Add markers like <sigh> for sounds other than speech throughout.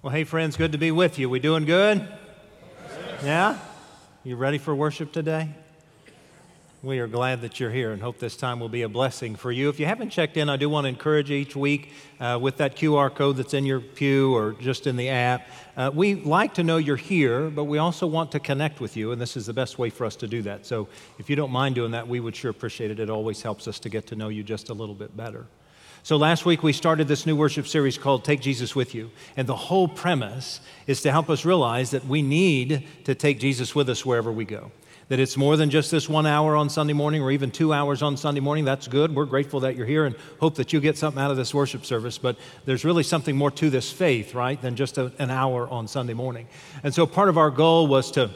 Well, hey, friends, good to be with you. We doing good? Yeah? You ready for worship today? We are glad that you're here and hope this time will be a blessing for you. If you haven't checked in, I do want to encourage each week uh, with that QR code that's in your pew or just in the app. Uh, we like to know you're here, but we also want to connect with you, and this is the best way for us to do that. So if you don't mind doing that, we would sure appreciate it. It always helps us to get to know you just a little bit better. So last week we started this new worship series called Take Jesus With You. And the whole premise is to help us realize that we need to take Jesus with us wherever we go. That it's more than just this one hour on Sunday morning or even two hours on Sunday morning. That's good. We're grateful that you're here and hope that you get something out of this worship service. But there's really something more to this faith, right, than just a, an hour on Sunday morning. And so part of our goal was to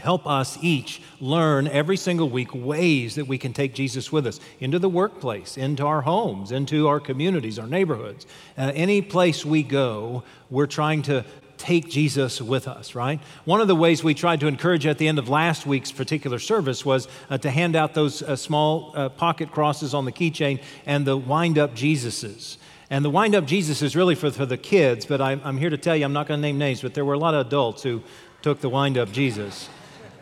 help us each learn every single week ways that we can take Jesus with us into the workplace, into our homes, into our communities, our neighborhoods. Uh, any place we go, we're trying to take Jesus with us, right? One of the ways we tried to encourage at the end of last week's particular service was uh, to hand out those uh, small uh, pocket crosses on the keychain and the wind up Jesuses. And the wind up Jesus is really for, for the kids, but I'm, I'm here to tell you, I'm not going to name names, but there were a lot of adults who took the wind up Jesus.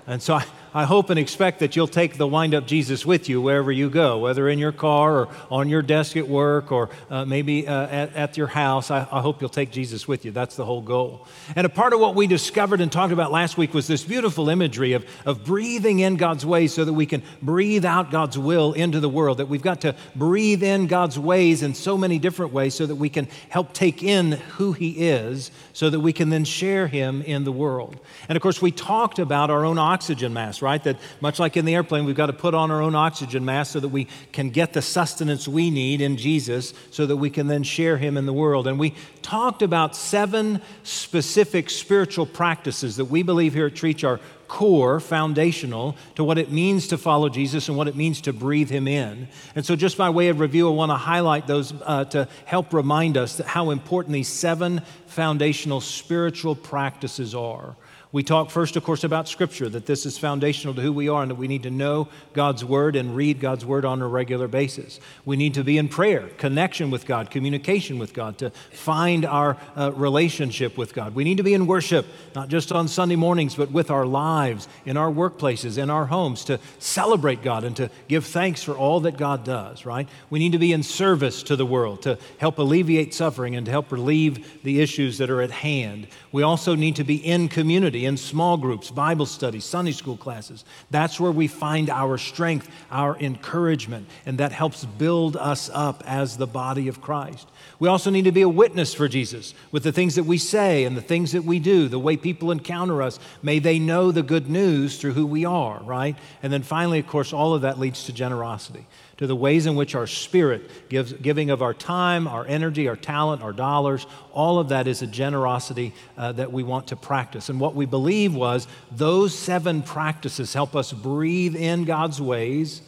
And so I, I hope and expect that you'll take the wind up Jesus with you wherever you go, whether in your car or on your desk at work or uh, maybe uh, at, at, your house. I, I, hope you'll take Jesus with you. That's the whole goal. And a part of what we discovered and talked about last week was this beautiful imagery of, of breathing in God's ways so that we can breathe out God's will into the world. That we've got to breathe in God's ways in so many different ways so that we can help take in who He is so that we can then share Him in the world. And of course, we talked about our own oxygen mask right? That much like in the airplane, we've got to put on our own oxygen mask so that we can get the sustenance we need in Jesus so that we can then share Him in the world. And we talked about seven specific spiritual practices that we believe here at Trietsch are core, foundational to what it means to follow Jesus and what it means to breathe Him in. And so, just by way of review, I want to highlight those uh, to help remind us how important these seven foundational spiritual practices are. We talk first, of course, about Scripture, that this is foundational to who we are and that we need to know God's Word and read God's Word on a regular basis. We need to be in prayer, connection with God, communication with God, to find our uh, relationship with God. We need to be in worship, not just on Sunday mornings, but with our lives, in our workplaces, in our homes, to celebrate God and to give thanks for all that God does, right? We need to be in service to the world, to help alleviate suffering and to help relieve the issues that are at hand. We also need to be in community in small groups, Bible studies, Sunday school classes. That's where we find our strength, our encouragement, and that helps build us up as the body of Christ. We also need to be a witness for Jesus with the things that we say and the things that we do, the way people encounter us. May they know the good news through who we are, right? And then finally, of course, all of that leads to generosity to the ways in which our spirit gives, giving of our time, our energy, our talent, our dollars, all of that is a generosity uh, that we want to practice. And what we believe was those seven practices help us breathe in God's ways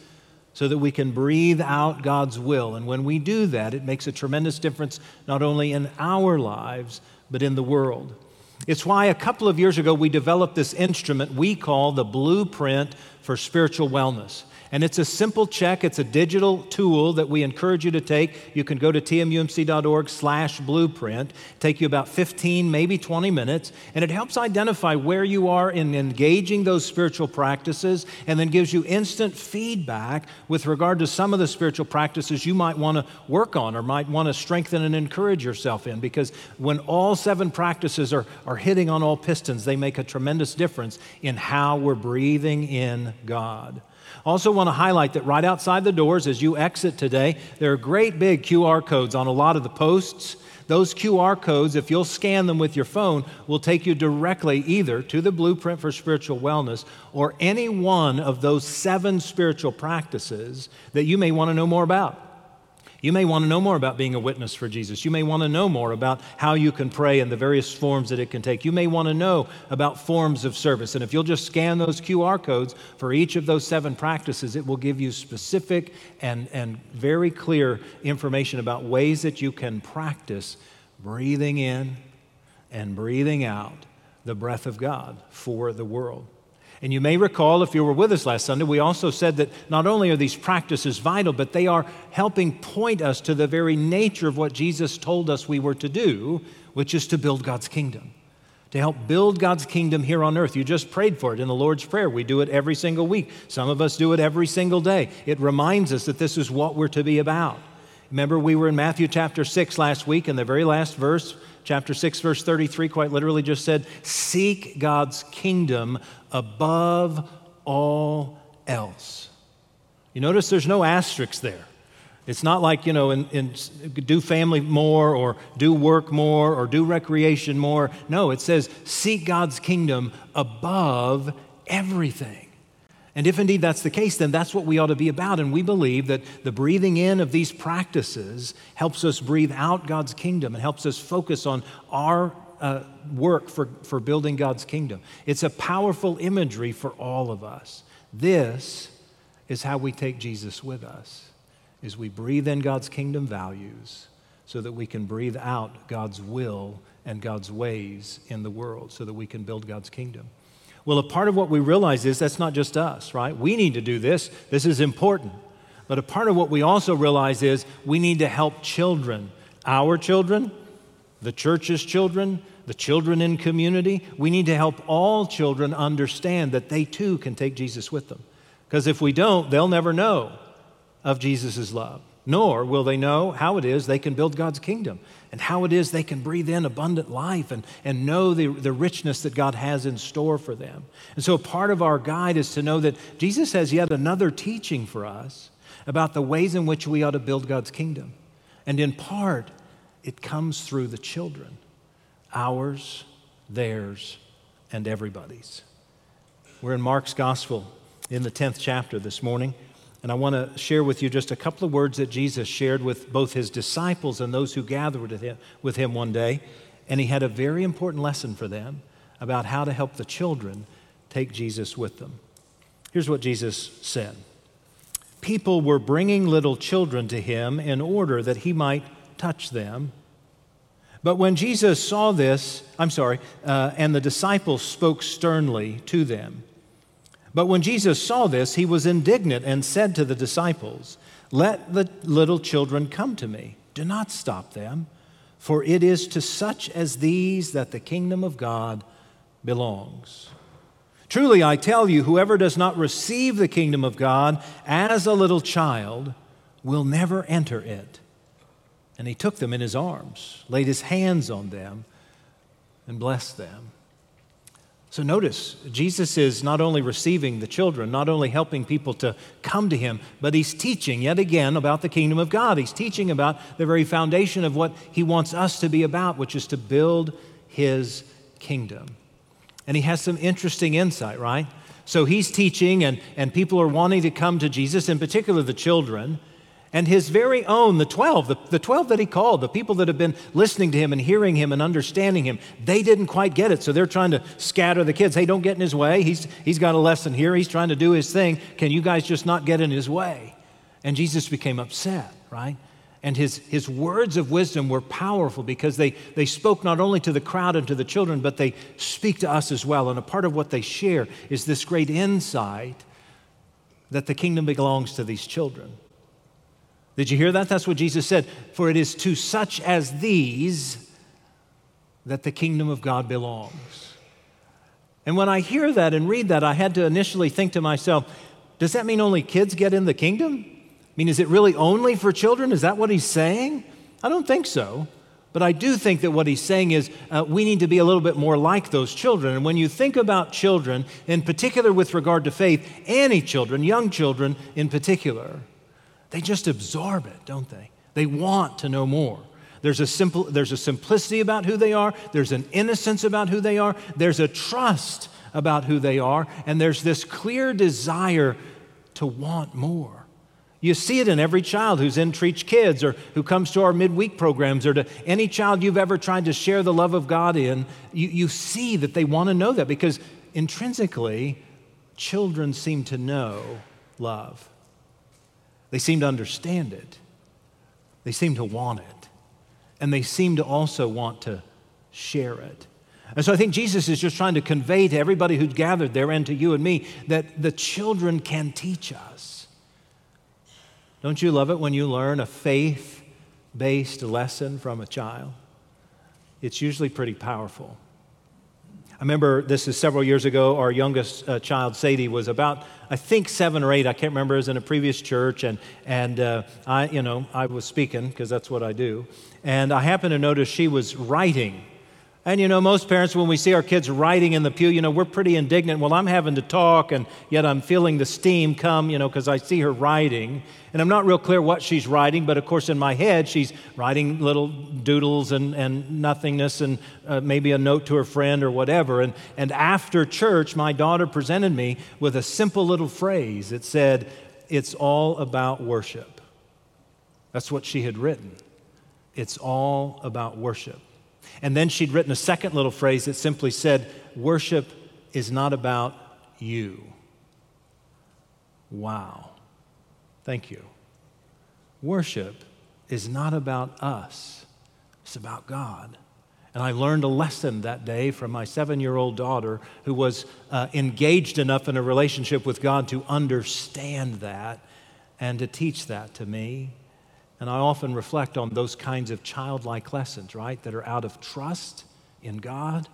so that we can breathe out God's will. And when we do that, it makes a tremendous difference not only in our lives, but in the world. It's why a couple of years ago we developed this instrument we call the Blueprint for Spiritual Wellness. And it's a simple check. It's a digital tool that we encourage you to take. You can go to tmumc.org slash blueprint. Take you about 15, maybe 20 minutes. And it helps identify where you are in engaging those spiritual practices and then gives you instant feedback with regard to some of the spiritual practices you might want to work on or might want to strengthen and encourage yourself in. Because when all seven practices are, are hitting on all pistons, they make a tremendous difference in how we're breathing in God. Also, want to highlight that right outside the doors as you exit today, there are great big QR codes on a lot of the posts. Those QR codes, if you'll scan them with your phone, will take you directly either to the blueprint for spiritual wellness or any one of those seven spiritual practices that you may want to know more about. You may want to know more about being a witness for Jesus. You may want to know more about how you can pray and the various forms that it can take. You may want to know about forms of service. And if you'll just scan those QR codes for each of those seven practices, it will give you specific and, and very clear information about ways that you can practice breathing in and breathing out the breath of God for the world. And you may recall, if you were with us last Sunday, we also said that not only are these practices vital, but they are helping point us to the very nature of what Jesus told us we were to do, which is to build God's kingdom. To help build God's kingdom here on earth. You just prayed for it in the Lord's Prayer. We do it every single week. Some of us do it every single day. It reminds us that this is what we're to be about. Remember, we were in Matthew chapter 6 last week, and the very last verse, chapter 6, verse 33, quite literally just said, Seek God's kingdom above all else. You notice there's no asterisks there. It's not like, you know, in, in, do family more or do work more or do recreation more. No, it says seek God's kingdom above everything. And if indeed that's the case, then that's what we ought to be about. And we believe that the breathing in of these practices helps us breathe out God's kingdom and helps us focus on our uh, work for, for building God's kingdom. It's a powerful imagery for all of us. This is how we take Jesus with us, is we breathe in God's kingdom values so that we can breathe out God's will and God's ways in the world so that we can build God's kingdom. Well, a part of what we realize is that's not just us, right? We need to do this. This is important. But a part of what we also realize is we need to help children, our children, the church's children, the children in community. We need to help all children understand that they too can take Jesus with them. Because if we don't, they'll never know of Jesus' love, nor will they know how it is they can build God's kingdom and how it is they can breathe in abundant life and, and know the, the richness that God has in store for them. And so, part of our guide is to know that Jesus has yet another teaching for us about the ways in which we ought to build God's kingdom. And in part, it comes through the children ours, theirs, and everybody's. We're in Mark's gospel in the 10th chapter this morning. And I want to share with you just a couple of words that Jesus shared with both his disciples and those who gathered with him, one day. And he had a very important lesson for them about how to help the children take Jesus with them. Here's what Jesus said People were bringing little children to him in order that he might touch them. But when Jesus saw this, I'm sorry, uh, and the disciples spoke sternly to them. But when Jesus saw this, he was indignant and said to the disciples, Let the little children come to me. Do not stop them, for it is to such as these that the kingdom of God belongs. Truly, I tell you, whoever does not receive the kingdom of God as a little child will never enter it. And he took them in his arms, laid his hands on them, and blessed them. So notice, Jesus is not only receiving the children, not only helping people to come to him, but he's teaching yet again about the kingdom of God. He's teaching about the very foundation of what he wants us to be about, which is to build his kingdom. And he has some interesting insight, right? So he's teaching, and, and people are wanting to come to Jesus, in particular the children and his very own, the 12, the, the 12 that he called, the people that have been listening to him and hearing him and understanding him, they didn't quite get it. So they're trying to scatter the kids. Hey, don't get in his way. He's, he's got a lesson here. He's trying to do his thing. Can you guys just not get in his way? And Jesus became upset, right? And his, his words of wisdom were powerful because they, they spoke not only to the crowd and to the children, but they speak to us as well. And a part of what they share is this great insight that the kingdom belongs to these children. Did you hear that? That's what Jesus said. For it is to such as these that the kingdom of God belongs. And when I hear that and read that, I had to initially think to myself, does that mean only kids get in the kingdom? I mean, is it really only for children? Is that what he's saying? I don't think so. But I do think that what he's saying is uh, we need to be a little bit more like those children. And when you think about children, in particular with regard to faith, any children, young children in particular, they just absorb it, don't they? They want to know more. There's a, simple, there's a simplicity about who they are, there's an innocence about who they are, there's a trust about who they are, and there's this clear desire to want more. You see it in every child who's in Trietsch Kids or who comes to our midweek programs or to any child you've ever tried to share the love of God in. You, you see that they want to know that because intrinsically, children seem to know love. They seem to understand it. They seem to want it. And they seem to also want to share it. And so I think Jesus is just trying to convey to everybody who's gathered there and to you and me that the children can teach us. Don't you love it when you learn a faith based lesson from a child? It's usually pretty powerful. I remember this is several years ago. Our youngest uh, child, Sadie, was about, I think, seven or eight. I can't remember. It was in a previous church, and and uh, I, you know, I was speaking because that's what I do. And I happened to notice she was writing and you know, most parents, when we see our kids writing in the pew, you know, we're pretty indignant. Well, I'm having to talk, and yet I'm feeling the steam come, you know, because I see her writing. And I'm not real clear what she's writing, but of course, in my head, she's writing little doodles and, and nothingness and uh, maybe a note to her friend or whatever. And, and after church, my daughter presented me with a simple little phrase. It said, It's all about worship. That's what she had written. It's all about worship. And then she'd written a second little phrase that simply said, Worship is not about you. Wow. Thank you. Worship is not about us, it's about God. And I learned a lesson that day from my seven year old daughter who was uh, engaged enough in a relationship with God to understand that and to teach that to me. And I often reflect on those kinds of childlike lessons, right, that are out of trust in God,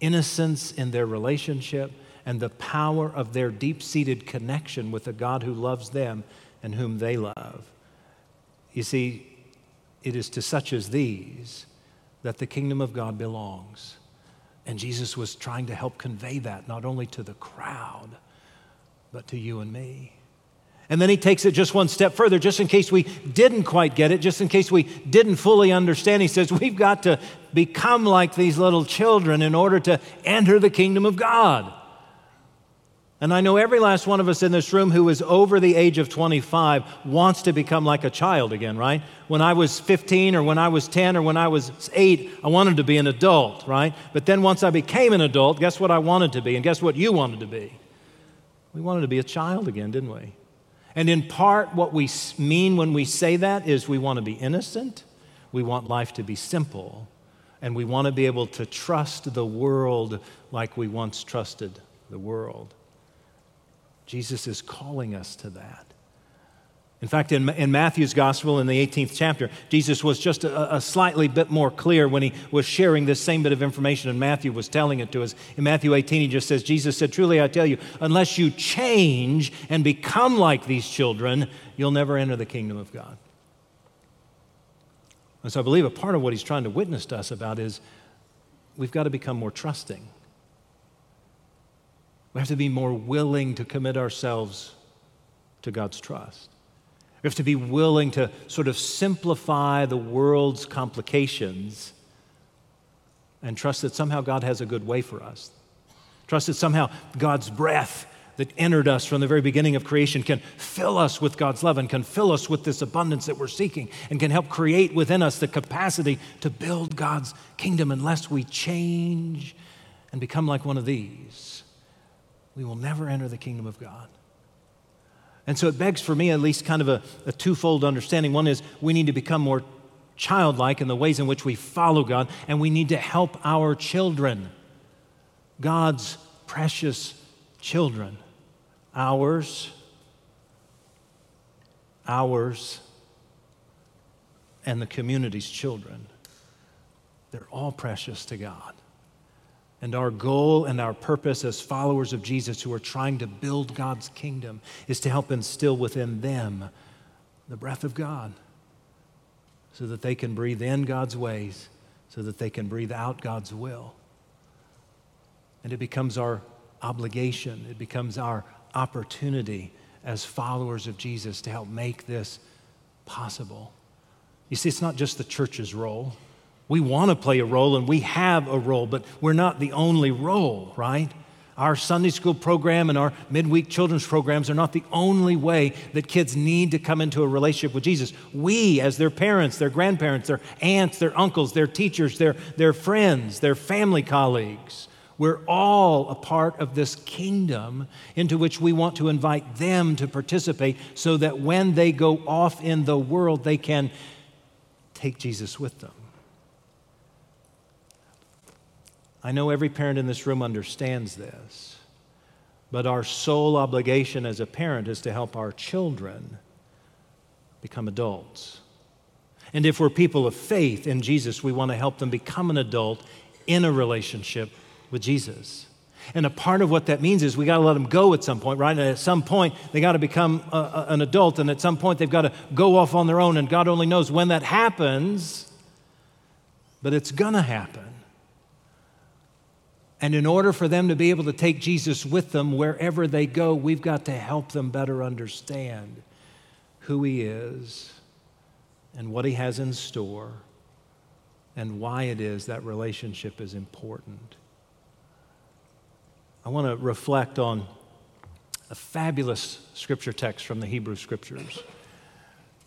innocence in their relationship, and the power of their deep seated connection with a God who loves them and whom they love. You see, it is to such as these that the kingdom of God belongs. And Jesus was trying to help convey that not only to the crowd, but to you and me. And then he takes it just one step further, just in case we didn't quite get it, just in case we didn't fully understand. He says, We've got to become like these little children in order to enter the kingdom of God. And I know every last one of us in this room who is over the age of 25 wants to become like a child again, right? When I was 15 or when I was 10 or when I was 8, I wanted to be an adult, right? But then once I became an adult, guess what I wanted to be? And guess what you wanted to be? We wanted to be a child again, didn't we? And in part, what we mean when we say that is we want to be innocent, we want life to be simple, and we want to be able to trust the world like we once trusted the world. Jesus is calling us to that. In fact, in, in Matthew's gospel in the 18th chapter, Jesus was just a, a, slightly bit more clear when he was sharing this same bit of information, and Matthew was telling it to us. In Matthew 18, he just says, Jesus said, Truly I tell you, unless you change and become like these children, you'll never enter the kingdom of God. And so I believe a part of what he's trying to witness to us about is we've got to become more trusting. We have to be more willing to commit ourselves to God's trust. We have to be willing to sort of simplify the world's complications and trust that somehow God has a good way for us. Trust that somehow God's breath that entered us from the very beginning of creation can fill us with God's love and can fill us with this abundance that we're seeking and can help create within us the capacity to build God's kingdom unless we change and become like one of these. We will never enter the kingdom of God. And so it begs for me at least kind of a, a twofold understanding. One is we need to become more childlike in the ways in which we follow God, and we need to help our children, God's precious children, ours, ours, and the community's children. They're all precious to God. And our goal and our purpose as followers of Jesus who are trying to build God's kingdom is to help instill within them the breath of God so that they can breathe in God's ways, so that they can breathe out God's will. And it becomes our obligation, it becomes our opportunity as followers of Jesus to help make this possible. You see, it's not just the church's role. We want to play a role and we have a role, but we're not the only role, right? Our Sunday school program and our midweek children's programs are not the only way that kids need to come into a relationship with Jesus. We, as their parents, their grandparents, their aunts, their uncles, their teachers, their, their friends, their family colleagues, we're all a part of this kingdom into which we want to invite them to participate so that when they go off in the world, they can take Jesus with them. I know every parent in this room understands this, but our sole obligation as a parent is to help our children become adults. And if we're people of faith in Jesus, we want to help them become an adult in a relationship with Jesus. And a part of what that means is we got to let them go at some point, right? And at some point, they got to become a, a, an adult. And at some point, they've got to go off on their own. And God only knows when that happens, but it's going to happen. And in order for them to be able to take Jesus with them wherever they go, we've got to help them better understand who He is and what He has in store and why it is that relationship is important. I want to reflect on a fabulous scripture text from the Hebrew Scriptures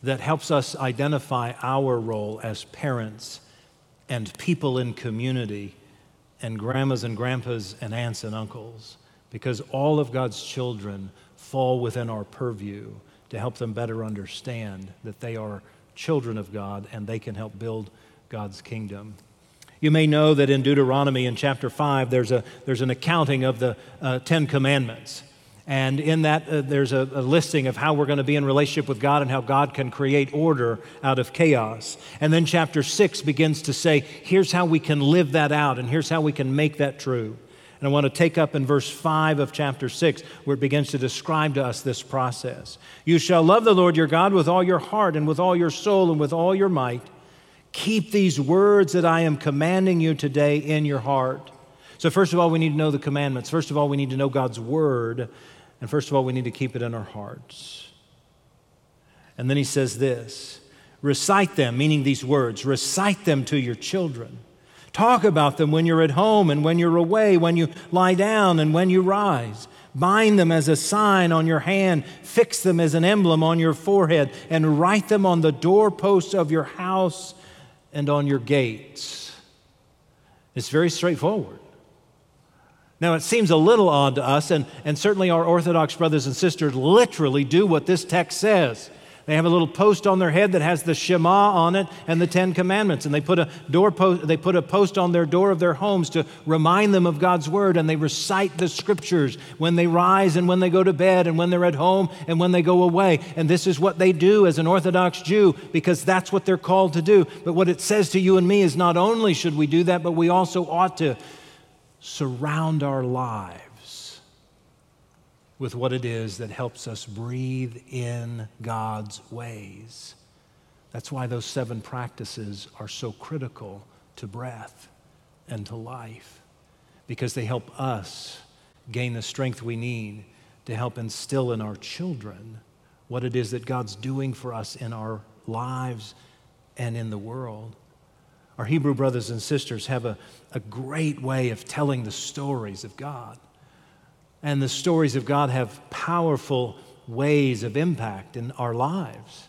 that helps us identify our role as parents and people in community and grandmas and grandpas and aunts and uncles because all of God's children fall within our purview to help them better understand that they are children of God and they can help build God's kingdom. You may know that in Deuteronomy in chapter 5, there's, a, there's an accounting of the uh, Ten Commandments. And in that, uh, there's a, a, listing of how we're going to be in relationship with God and how God can create order out of chaos. And then chapter 6 begins to say, here's how we can live that out, and here's how we can make that true. And I want to take up in verse 5 of chapter 6, where it begins to describe to us this process. You shall love the Lord your God with all your heart, and with all your soul, and with all your might. Keep these words that I am commanding you today in your heart. So, first of all, we need to know the commandments. First of all, we need to know God's word. And first of all, we need to keep it in our hearts. And then he says this recite them, meaning these words, recite them to your children. Talk about them when you're at home and when you're away, when you lie down and when you rise. Bind them as a sign on your hand, fix them as an emblem on your forehead, and write them on the doorposts of your house and on your gates. It's very straightforward. Now, it seems a little odd to us, and, and certainly our Orthodox brothers and sisters literally do what this text says. They have a little post on their head that has the Shema on it and the Ten Commandments, and they put a door post, they put a post on their door of their homes to remind them of God's word, and they recite the scriptures when they rise and when they go to bed and when they're at home and when they go away. And this is what they do as an Orthodox Jew because that's what they're called to do. But what it says to you and me is not only should we do that, but we also ought to surround our lives with what it is that helps us breathe in God's ways. That's why those seven practices are so critical to breath and to life, because they help us gain the strength we need to help instill in our children what it is that God's doing for us in our lives and in the world. Our Hebrew brothers and sisters have a, a great way of telling the stories of God. And the stories of God have powerful ways of impact in our lives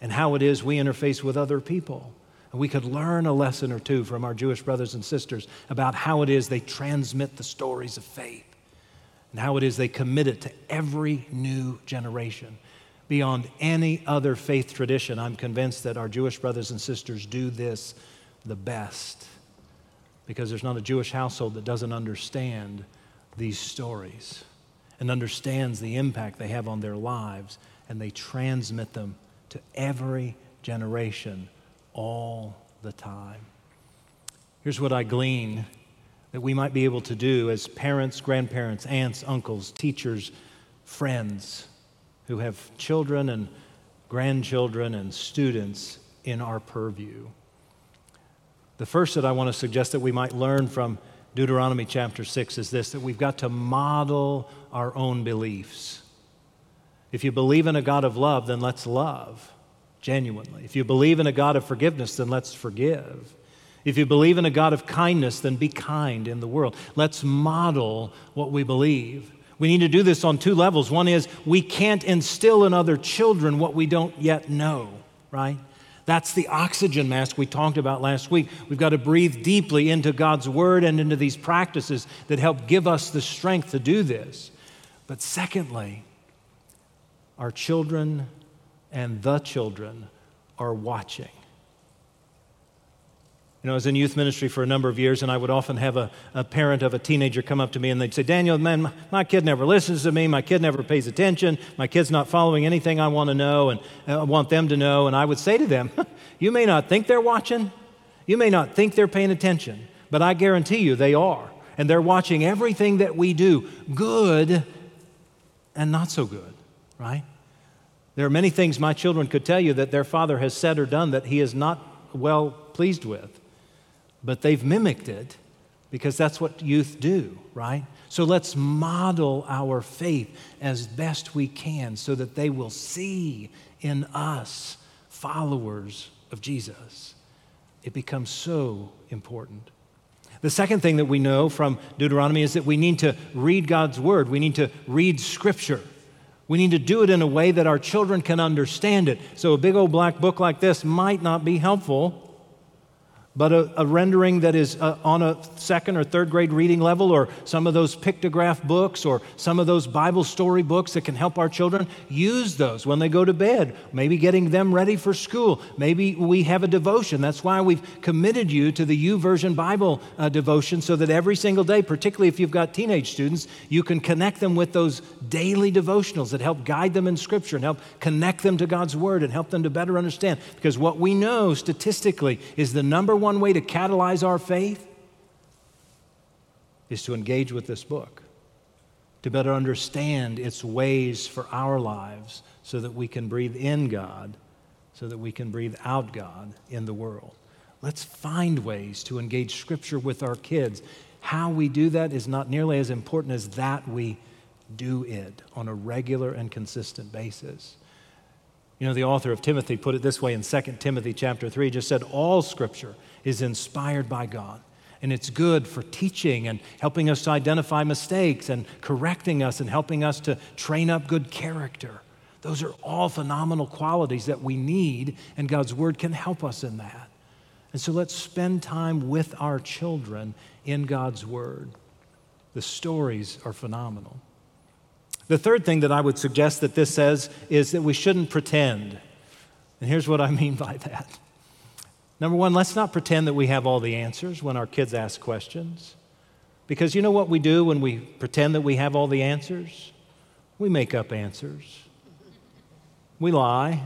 and how it is we interface with other people. And we could learn a lesson or two from our Jewish brothers and sisters about how it is they transmit the stories of faith and how it is they commit it to every new generation. Beyond any other faith tradition, I'm convinced that our Jewish brothers and sisters do this the best because there's not a Jewish household that doesn't understand these stories and understands the impact they have on their lives, and they transmit them to every generation all the time. Here's what I glean that we might be able to do as parents, grandparents, aunts, uncles, teachers, friends who have children and grandchildren and students in our purview. The first that I want to suggest that we might learn from Deuteronomy chapter 6 is this that we've got to model our own beliefs. If you believe in a God of love, then let's love genuinely. If you believe in a God of forgiveness, then let's forgive. If you believe in a God of kindness, then be kind in the world. Let's model what we believe. We need to do this on two levels. One is we can't instill in other children what we don't yet know, right? That's the oxygen mask we talked about last week. We've got to breathe deeply into God's word and into these practices that help give us the strength to do this. But secondly, our children and the children are watching. You know, I was in youth ministry for a number of years, and I would often have a, a parent of a teenager come up to me and they'd say, Daniel, man, my, my, kid never listens to me. My kid never pays attention. My kid's not following anything I want to know and I want them to know. And I would say to them, <laughs> You may not think they're watching, you may not think they're paying attention, but I guarantee you they are. And they're watching everything that we do, good and not so good, right? There are many things my children could tell you that their father has said or done that he is not well pleased with but they've mimicked it because that's what youth do, right? So let's model our faith as best we can so that they will see in us followers of Jesus. It becomes so important. The second thing that we know from Deuteronomy is that we need to read God's word. We need to read scripture. We need to do it in a way that our children can understand it. So a big old black book like this might not be helpful but a, a, rendering that is uh, on a second or third grade reading level, or some of those pictograph books, or some of those Bible story books that can help our children, use those when they go to bed, maybe getting them ready for school. Maybe we have a devotion. That's why we've committed you to the YouVersion Bible uh, devotion so that every single day, particularly if you've got teenage students, you can connect them with those daily devotionals that help guide them in Scripture and help connect them to God's Word and help them to better understand. Because what we know statistically is the number one way to catalyze our faith is to engage with this book, to better understand its ways for our lives so that we can breathe in God, so that we can breathe out God in the world. Let's find ways to engage Scripture with our kids. How we do that is not nearly as important as that we do it on a regular and consistent basis. You know, the author of Timothy put it this way in 2 Timothy chapter 3, just said, All scripture is inspired by God. And it's good for teaching and helping us to identify mistakes and correcting us and helping us to train up good character. Those are all phenomenal qualities that we need, and God's Word can help us in that. And so let's spend time with our children in God's Word. The stories are phenomenal. The third thing that I would suggest that this says is that we shouldn't pretend. And here's what I mean by that. Number one, let's not pretend that we have all the answers when our kids ask questions. Because you know what we do when we pretend that we have all the answers? We make up answers. We lie.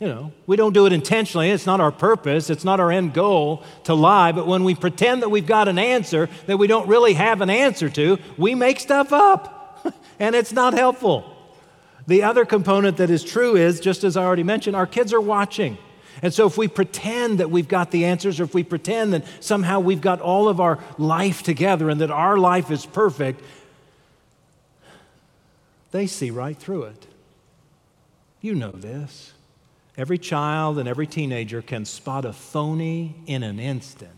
You know, we don't do it intentionally. It's not our purpose. It's not our end goal to lie. But when we pretend that we've got an answer that we don't really have an answer to, we make stuff up. <laughs> and it's not helpful. The other component that is true is, just as I already mentioned, our kids are watching. And so, if we pretend that we've got the answers, or if we pretend that somehow we've got all of our life together and that our life is perfect, they see right through it. You know this. Every child and every teenager can spot a phony in an instant.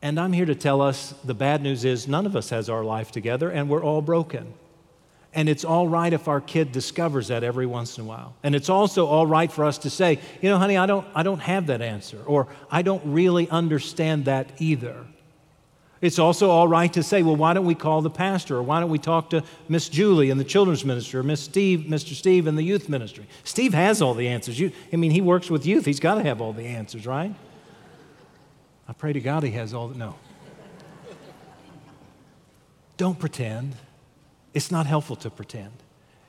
And I'm here to tell us the bad news is none of us has our life together and we're all broken. And it's all right if our kid discovers that every once in a while. And it's also all right for us to say, you know, honey, I don't, I don't have that answer, or I don't really understand that either. It's also all right to say, well, why don't we call the pastor, or why don't we talk to Miss Julie in the children's ministry, or Miss Steve, Mr. Steve in the youth ministry? Steve has all the answers. You, I mean, he works with youth. He's got to have all the answers, right? I pray to God he has all that. No. Don't pretend. It's not helpful to pretend.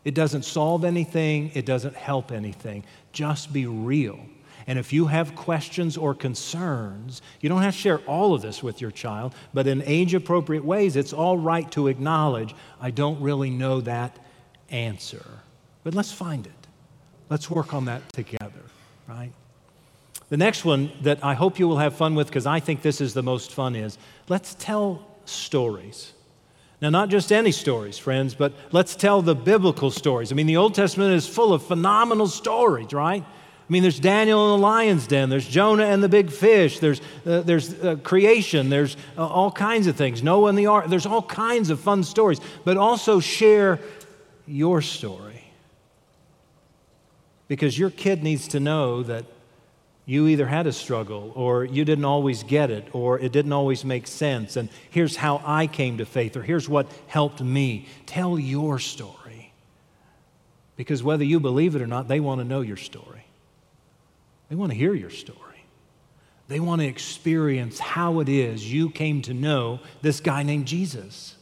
It doesn't solve anything, it doesn't help anything. Just be real. And if you have questions or concerns, you don't have to share all of this with your child, but in age appropriate ways, it's all right to acknowledge, I don't really know that answer. But let's find it. Let's work on that together, right? The next one that I hope you will have fun with, because I think this is the most fun, is let's tell stories. Now, not just any stories, friends, but let's tell the biblical stories. I mean, the Old Testament is full of phenomenal stories, right? I mean, there's Daniel in the lion's den, there's Jonah and the big fish, there's, uh, there's uh, creation, there's uh, all kinds of things, Noah and the ark, there's all kinds of fun stories, but also share your story. Because your kid needs to know that you either had a struggle or you didn't always get it or it didn't always make sense. And here's how I came to faith or here's what helped me. Tell your story. Because whether you believe it or not, they want to know your story. They want to hear your story. They want to experience how it is you came to know this guy named Jesus.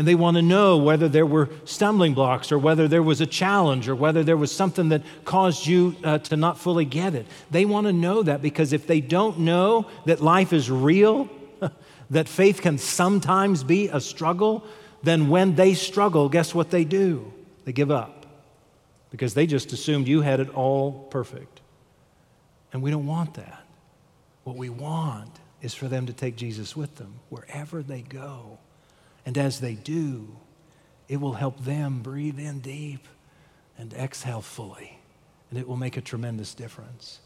And they want to know whether there were stumbling blocks or whether there was a challenge or whether there was something that caused you uh, to not fully get it. They want to know that because if they don't know that life is real, <laughs> that faith can sometimes be a struggle, then when they struggle, guess what they do? They give up because they just assumed you had it all perfect. And we don't want that. What we want is for them to take Jesus with them wherever they go. And as they do, it will help them breathe in deep and exhale fully. And it will make a tremendous difference.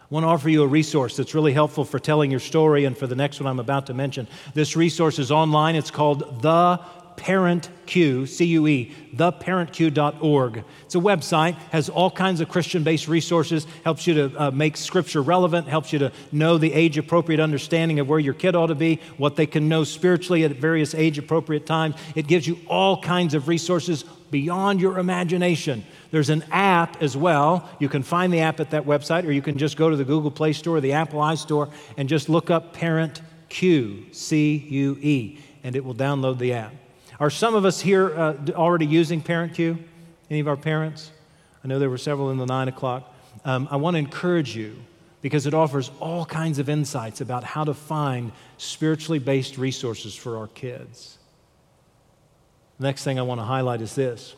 I want to offer you a resource that's really helpful for telling your story and for the next one I'm about to mention. This resource is online. It's called The Parent Cue, theparentcue.org. It's a website, has all kinds of Christian based resources, helps you to uh, make scripture relevant, helps you to know the age appropriate understanding of where your kid ought to be, what they can know spiritually at various age appropriate times. It gives you all kinds of resources beyond your imagination. There's an app as well. You can find the app at that website, or you can just go to the Google Play Store or the Apple iStore and just look up Parent Cue, C U E, and it will download the app. Are some of us here uh, already using Parent Cue? Any of our parents? I know there were several in the nine o'clock. Um, I want to encourage you because it offers all kinds of insights about how to find spiritually based resources for our kids. The next thing I want to highlight is this.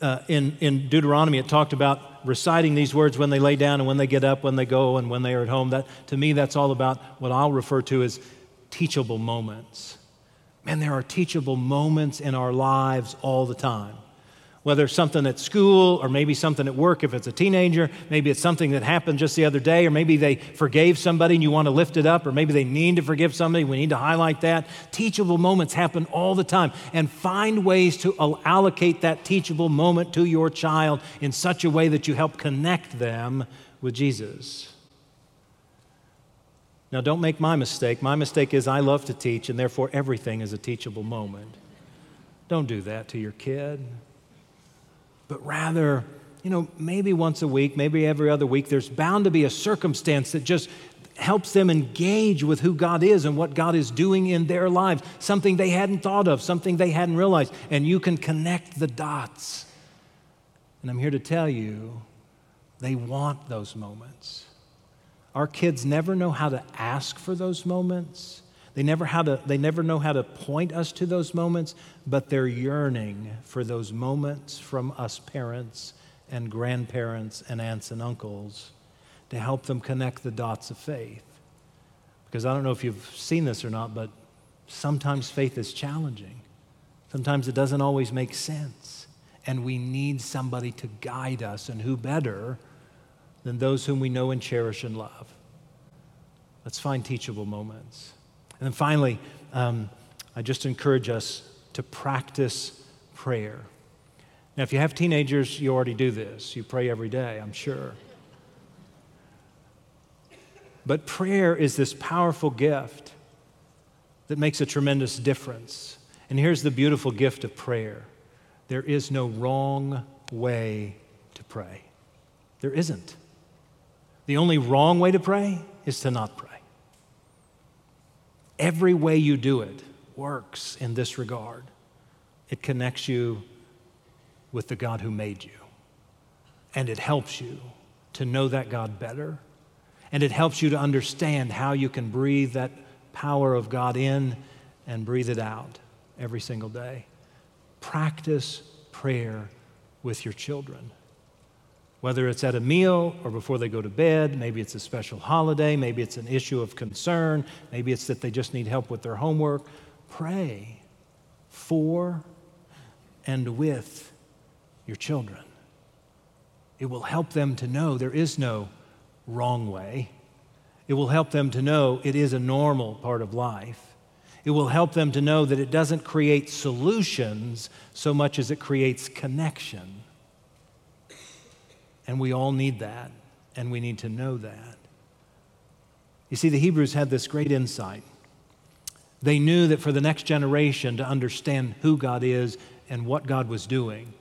Uh, in, in Deuteronomy, it talked about reciting these words when they lay down and when they get up, when they go, and when they are at home. That, to me, that's all about what I'll refer to as teachable moments. Man, there are teachable moments in our lives all the time. Whether something at school or maybe something at work if it's a teenager, maybe it's something that happened just the other day, or maybe they forgave somebody and you want to lift it up, or maybe they need to forgive somebody, we need to highlight that. Teachable moments happen all the time. And find ways to allocate that teachable moment to your child in such a way that you help connect them with Jesus. Now, don't make my mistake. My mistake is I love to teach, and therefore everything is a teachable moment. Don't do that to your kid. But rather, you know, maybe once a week, maybe every other week, there's bound to be a circumstance that just helps them engage with who God is and what God is doing in their lives, something they hadn't thought of, something they hadn't realized, and you can connect the dots. And I'm here to tell you, they want those moments. Our kids never know how to ask for those moments. They never, how to, they never know how to point us to those moments, but they're yearning for those moments from us parents and grandparents and aunts and uncles to help them connect the dots of faith. Because I don't know if you've seen this or not, but sometimes faith is challenging. Sometimes it doesn't always make sense. And we need somebody to guide us, and who better than those whom we know and cherish and love. Let's find teachable moments. And then finally, um, I just encourage us to practice prayer. Now, if you have teenagers, you already do this. You pray every day, I'm sure. But prayer is this powerful gift that makes a tremendous difference. And here's the beautiful gift of prayer there is no wrong way to pray. There isn't. The only wrong way to pray is to not pray. Every way you do it works in this regard. It connects you with the God who made you, and it helps you to know that God better, and it helps you to understand how you can breathe that power of God in and breathe it out every single day. Practice prayer with your children. Whether it's at a meal or before they go to bed, maybe it's a special holiday, maybe it's an issue of concern, maybe it's that they just need help with their homework. Pray for and with your children. It will help them to know there is no wrong way. It will help them to know it is a normal part of life. It will help them to know that it doesn't create solutions so much as it creates connection. And we all need that, and we need to know that. You see, the Hebrews had this great insight. They knew that for the next generation to understand who God is and what God was doing,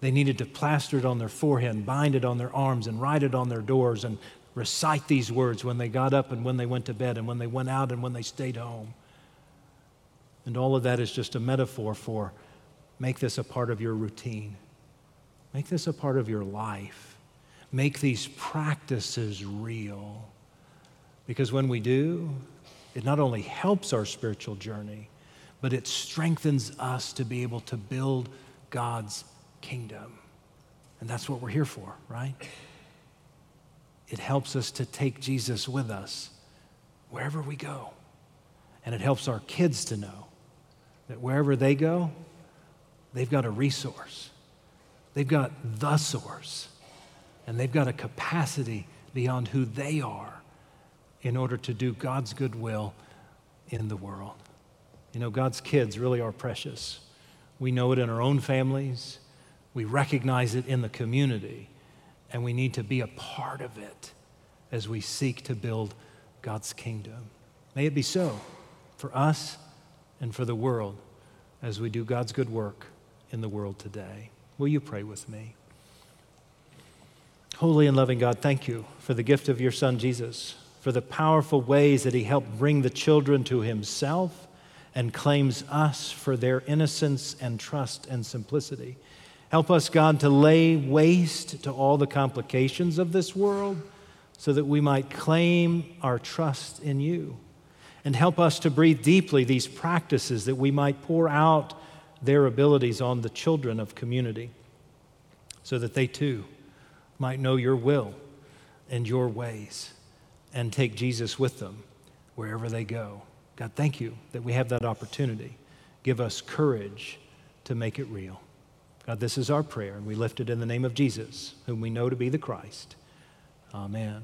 they needed to plaster it on their forehead, bind it on their arms, and write it on their doors, and recite these words when they got up and when they went to bed and when they went out and when they stayed home. And all of that is just a metaphor for make this a part of your routine, make this a part of your life, make these practices real. Because when we do, it not only helps our spiritual journey, but it strengthens us to be able to build God's kingdom. And that's what we're here for, right? It helps us to take Jesus with us wherever we go. And it helps our kids to know that wherever they go, they've got a resource. They've got the source. And they've got a capacity beyond who they are in order to do God's good will in the world. You know, God's kids really are precious. We know it in our own families, we recognize it in the community, and we need to be a part of it as we seek to build God's kingdom. May it be so for us and for the world as we do God's good work in the world today. Will you pray with me? Holy and loving God, thank you for the gift of your Son, Jesus, for the powerful ways that he helped bring the children to himself and claims us for their innocence and trust and simplicity. Help us, God, to lay waste to all the complications of this world so that we might claim our trust in you. And help us to breathe deeply these practices that we might pour out their abilities on the children of community so that they too might know your will and your ways and take Jesus with them wherever they go. God, thank you that we have that opportunity. Give us courage to make it real. God, this is our prayer, and we lift it in the name of Jesus, whom we know to be the Christ. Amen.